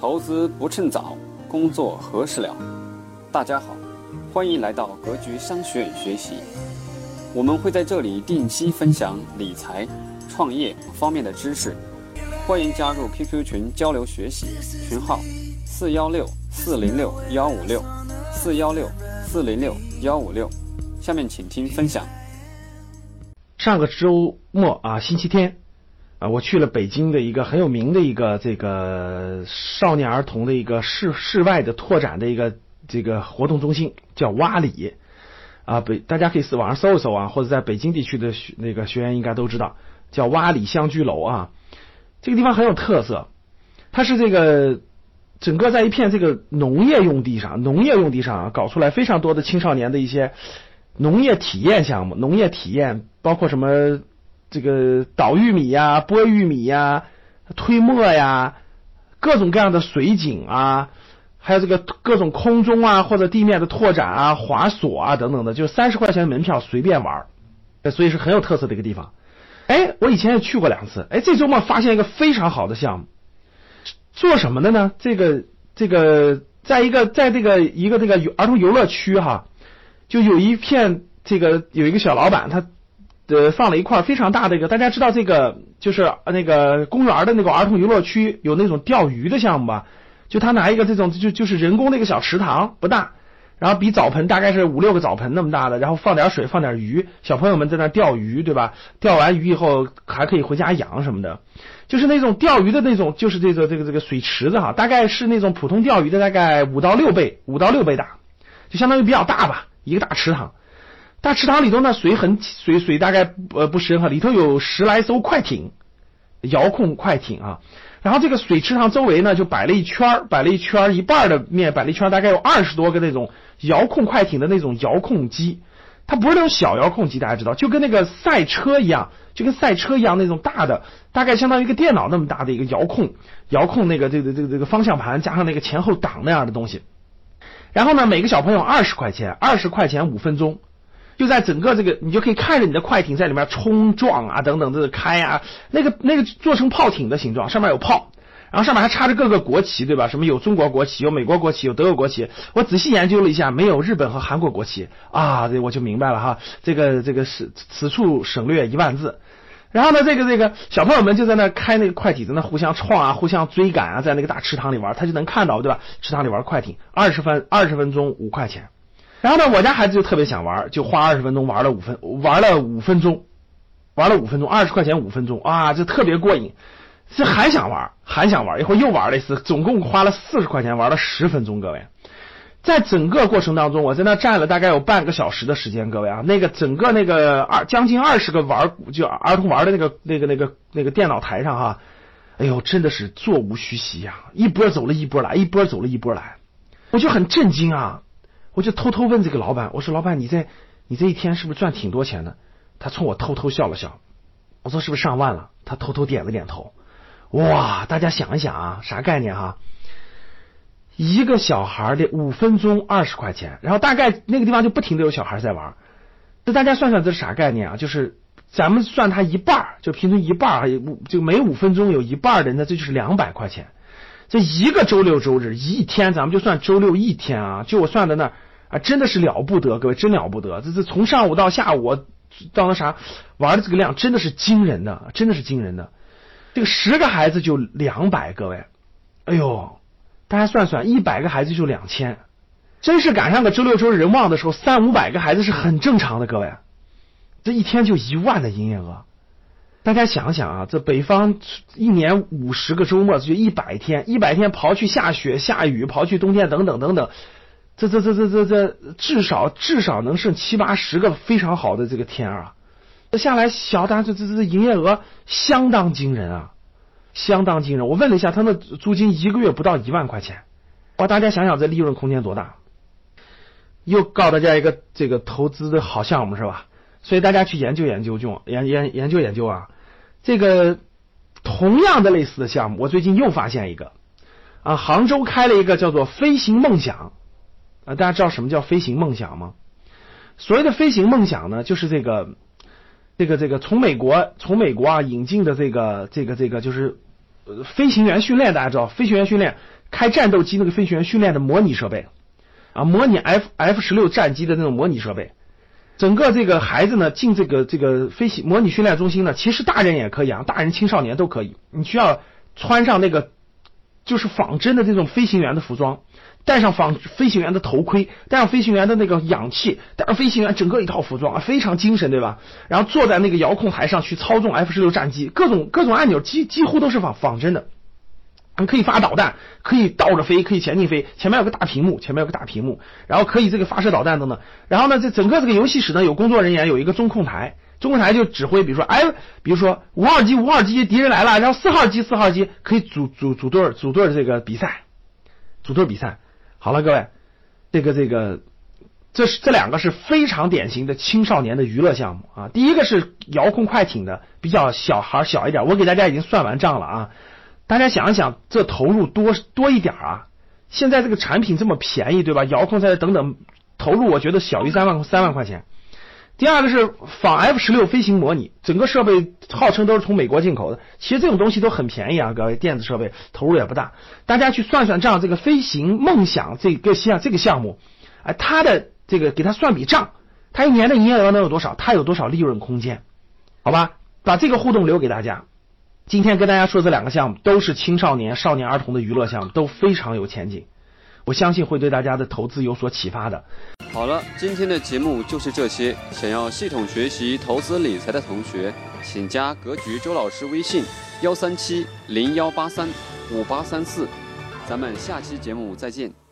投资不趁早，工作何时了？大家好，欢迎来到格局商学院学习。我们会在这里定期分享理财、创业方面的知识，欢迎加入 QQ 群交流学习，群号四幺六四零六幺五六四幺六四零六幺五六。下面请听分享。上个周末啊，星期天。啊，我去了北京的一个很有名的一个这个少年儿童的一个室室外的拓展的一个这个活动中心，叫洼里啊，北大家可以网上搜一搜啊，或者在北京地区的那个学员应该都知道，叫洼里乡居楼啊。这个地方很有特色，它是这个整个在一片这个农业用地上，农业用地上啊，搞出来非常多的青少年的一些农业体验项目，农业体验包括什么。这个捣玉米呀，剥玉米呀，推磨呀，各种各样的水井啊，还有这个各种空中啊或者地面的拓展啊、滑索啊等等的，就三十块钱的门票随便玩儿，所以是很有特色的一个地方。哎，我以前也去过两次，哎，这周末发现一个非常好的项目，做什么的呢？这个这个，在一个在这个一个这个儿童游乐区哈，就有一片这个有一个小老板他。呃，放了一块非常大的一个，大家知道这个就是那个公园的那个儿童游乐区有那种钓鱼的项目吧？就他拿一个这种就就是人工的一个小池塘，不大，然后比澡盆大概是五六个澡盆那么大的，然后放点水，放点鱼，小朋友们在那钓鱼，对吧？钓完鱼以后还可以回家养什么的，就是那种钓鱼的那种，就是这个这个这个水池子哈，大概是那种普通钓鱼的大概五到六倍，五到六倍大，就相当于比较大吧，一个大池塘。大池塘里头呢，水很水水大概呃不深哈，里头有十来艘快艇，遥控快艇啊。然后这个水池塘周围呢，就摆了一圈摆了一圈一半的面摆了一圈大概有二十多个那种遥控快艇的那种遥控机。它不是那种小遥控机，大家知道，就跟那个赛车一样，就跟赛车一样那种大的，大概相当于一个电脑那么大的一个遥控遥控那个这个这个这个方向盘加上那个前后挡那样的东西。然后呢，每个小朋友二十块钱，二十块钱五分钟。就在整个这个，你就可以看着你的快艇在里面冲撞啊，等等这个开啊，那个那个做成炮艇的形状，上面有炮，然后上面还插着各个国旗，对吧？什么有中国国旗，有美国国旗，有德国国旗。我仔细研究了一下，没有日本和韩国国旗啊，这我就明白了哈。这个这个是此处省略一万字。然后呢，这个这个小朋友们就在那开那个快艇，在那互相撞啊，互相追赶啊，在那个大池塘里玩，他就能看到，对吧？池塘里玩快艇，二十分二十分钟五块钱。然后呢，我家孩子就特别想玩，就花二十分钟玩了五分，玩了五分钟，玩了五分钟，二十块钱五分钟啊，就特别过瘾，是还想玩，还想玩，一会儿又玩了一次，总共花了四十块钱，玩了十分钟。各位，在整个过程当中，我在那站了大概有半个小时的时间。各位啊，那个整个那个二将近二十个玩就儿童玩的那个那个那个那个电脑台上哈，哎呦，真的是座无虚席呀，一波走了一波来，一波走了一波来，我就很震惊啊。我就偷偷问这个老板，我说：“老板，你这你这一天是不是赚挺多钱的？”他冲我偷偷笑了笑。我说：“是不是上万了？”他偷偷点了点头。哇，大家想一想啊，啥概念哈？一个小孩的五分钟二十块钱，然后大概那个地方就不停的有小孩在玩。那大家算算这是啥概念啊？就是咱们算他一半，就平均一半，就每五分钟有一半的，那这就是两百块钱。这一个周六周日一天，咱们就算周六一天啊，就我算的那。啊，真的是了不得，各位真了不得！这这从上午到下午到那啥玩的这个量，真的是惊人的，真的是惊人的。这个十个孩子就两百，各位，哎呦，大家算算，一百个孩子就两千，真是赶上个周六周日人旺的时候，三五百个孩子是很正常的，各位，这一天就一万的营业额。大家想想啊，这北方一年五十个周末就一百天，一百天刨去下雪下雨，刨去冬天等等等等。这这这这这这至少至少能剩七八十个非常好的这个天啊！这下来小单这这这营业额相当惊人啊，相当惊人。我问了一下，他那租金一个月不到一万块钱，哇！大家想想这利润空间多大？又告大家一个这个投资的好项目是吧？所以大家去研究研究就研研研究研究啊！这个同样的类似的项目，我最近又发现一个啊，杭州开了一个叫做“飞行梦想”。啊，大家知道什么叫飞行梦想吗？所谓的飞行梦想呢，就是这个，这个，这个从美国从美国啊引进的这个，这个，这个就是飞行员训练。大家知道飞行员训练开战斗机那个飞行员训练的模拟设备，啊，模拟 F F 十六战机的那种模拟设备。整个这个孩子呢进这个这个飞行模拟训练中心呢，其实大人也可以啊，大人青少年都可以。你需要穿上那个就是仿真的这种飞行员的服装，戴上仿飞行员的头盔，戴上飞行员的那个氧气，戴上飞行员整个一套服装啊，非常精神，对吧？然后坐在那个遥控台上去操纵 F 十六战机，各种各种按钮几几乎都是仿仿真的。可以发导弹，可以倒着飞，可以前进飞。前面有个大屏幕，前面有个大屏幕，然后可以这个发射导弹等等。然后呢，这整个这个游戏室呢，有工作人员，有一个中控台，中控台就指挥，比如说，哎，比如说五号机，五号机敌人来了，然后四号机，四号机可以组组组队组队这个比赛，组队比赛。好了，各位，这个这个，这是这两个是非常典型的青少年的娱乐项目啊。第一个是遥控快艇的，比较小孩小一点，我给大家已经算完账了啊。大家想一想，这投入多多一点啊！现在这个产品这么便宜，对吧？遥控在等等，投入我觉得小于三万三万块钱。第二个是仿 F 十六飞行模拟，整个设备号称都是从美国进口的。其实这种东西都很便宜啊，各位，电子设备投入也不大。大家去算算账，这个飞行梦想这个项这个项目，哎，它的这个给它算笔账，它一年的营业额能有多少？它有多少利润空间？好吧，把这个互动留给大家。今天跟大家说这两个项目都是青少年、少年儿童的娱乐项目，都非常有前景。我相信会对大家的投资有所启发的。好了，今天的节目就是这些。想要系统学习投资理财的同学，请加格局周老师微信：幺三七零幺八三五八三四。咱们下期节目再见。